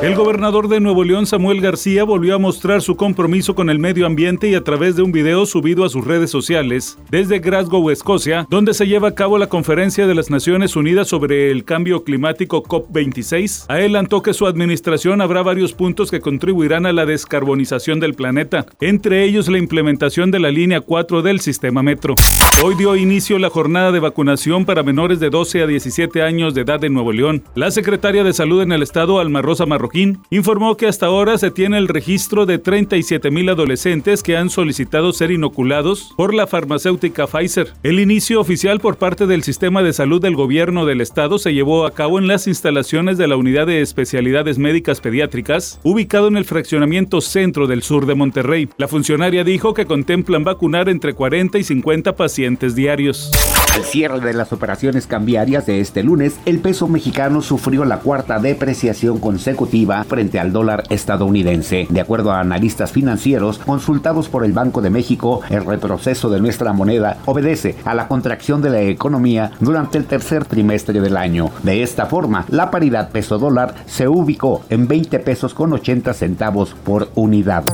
El gobernador de Nuevo León, Samuel García, volvió a mostrar su compromiso con el medio ambiente y a través de un video subido a sus redes sociales desde Glasgow, Escocia, donde se lleva a cabo la conferencia de las Naciones Unidas sobre el cambio climático COP26, adelantó que su administración habrá varios puntos que contribuirán a la descarbonización del planeta, entre ellos la implementación de la línea 4 del sistema metro. Hoy dio inicio la jornada de vacunación para menores de 12 a 17 años de edad en Nuevo León. La secretaria de Salud en el estado, Alma Rosa Marroquín, informó que hasta ahora se tiene el registro de 37 mil adolescentes que han solicitado ser inoculados por la farmacéutica Pfizer. El inicio oficial por parte del sistema de salud del gobierno del estado se llevó a cabo en las instalaciones de la Unidad de Especialidades Médicas Pediátricas, ubicado en el fraccionamiento centro del sur de Monterrey. La funcionaria dijo que contemplan vacunar entre 40 y 50 pacientes diarios. Al cierre de las operaciones cambiarias de este lunes, el peso mexicano sufrió la cuarta depreciación consecutiva frente al dólar estadounidense. De acuerdo a analistas financieros consultados por el Banco de México, el retroceso de nuestra moneda obedece a la contracción de la economía durante el tercer trimestre del año. De esta forma, la paridad peso-dólar se ubicó en 20 pesos con 80 centavos por unidad.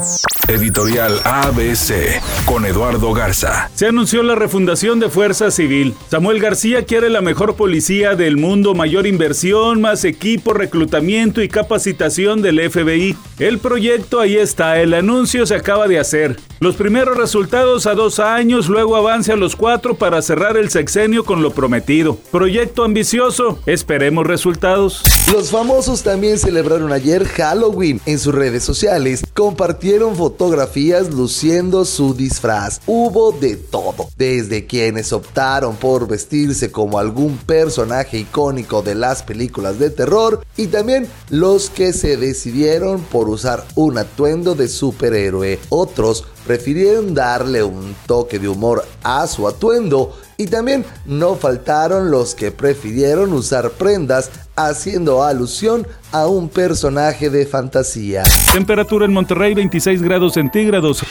Editorial ABC con Eduardo Garza. Se anunció la refundación de Fuerza Civil. Samuel García quiere la mejor policía del mundo, mayor inversión, más equipo, reclutamiento y capacitación del FBI. El proyecto ahí está, el anuncio se acaba de hacer. Los primeros resultados a dos años, luego avance a los cuatro para cerrar el sexenio con lo prometido. Proyecto ambicioso, esperemos resultados. Los famosos también celebraron ayer Halloween. En sus redes sociales compartieron fotografías luciendo su disfraz. Hubo de todo, desde quienes optaron por vestirse como algún personaje icónico de las películas de terror y también los que se decidieron por usar un atuendo de superhéroe. Otros prefirieron darle un toque de humor a su atuendo y también no faltaron los que prefirieron usar prendas haciendo alusión a un personaje de fantasía. Temperatura en Monterrey 26 grados centígrados.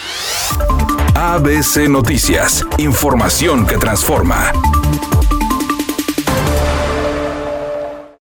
ABC Noticias, información que transforma.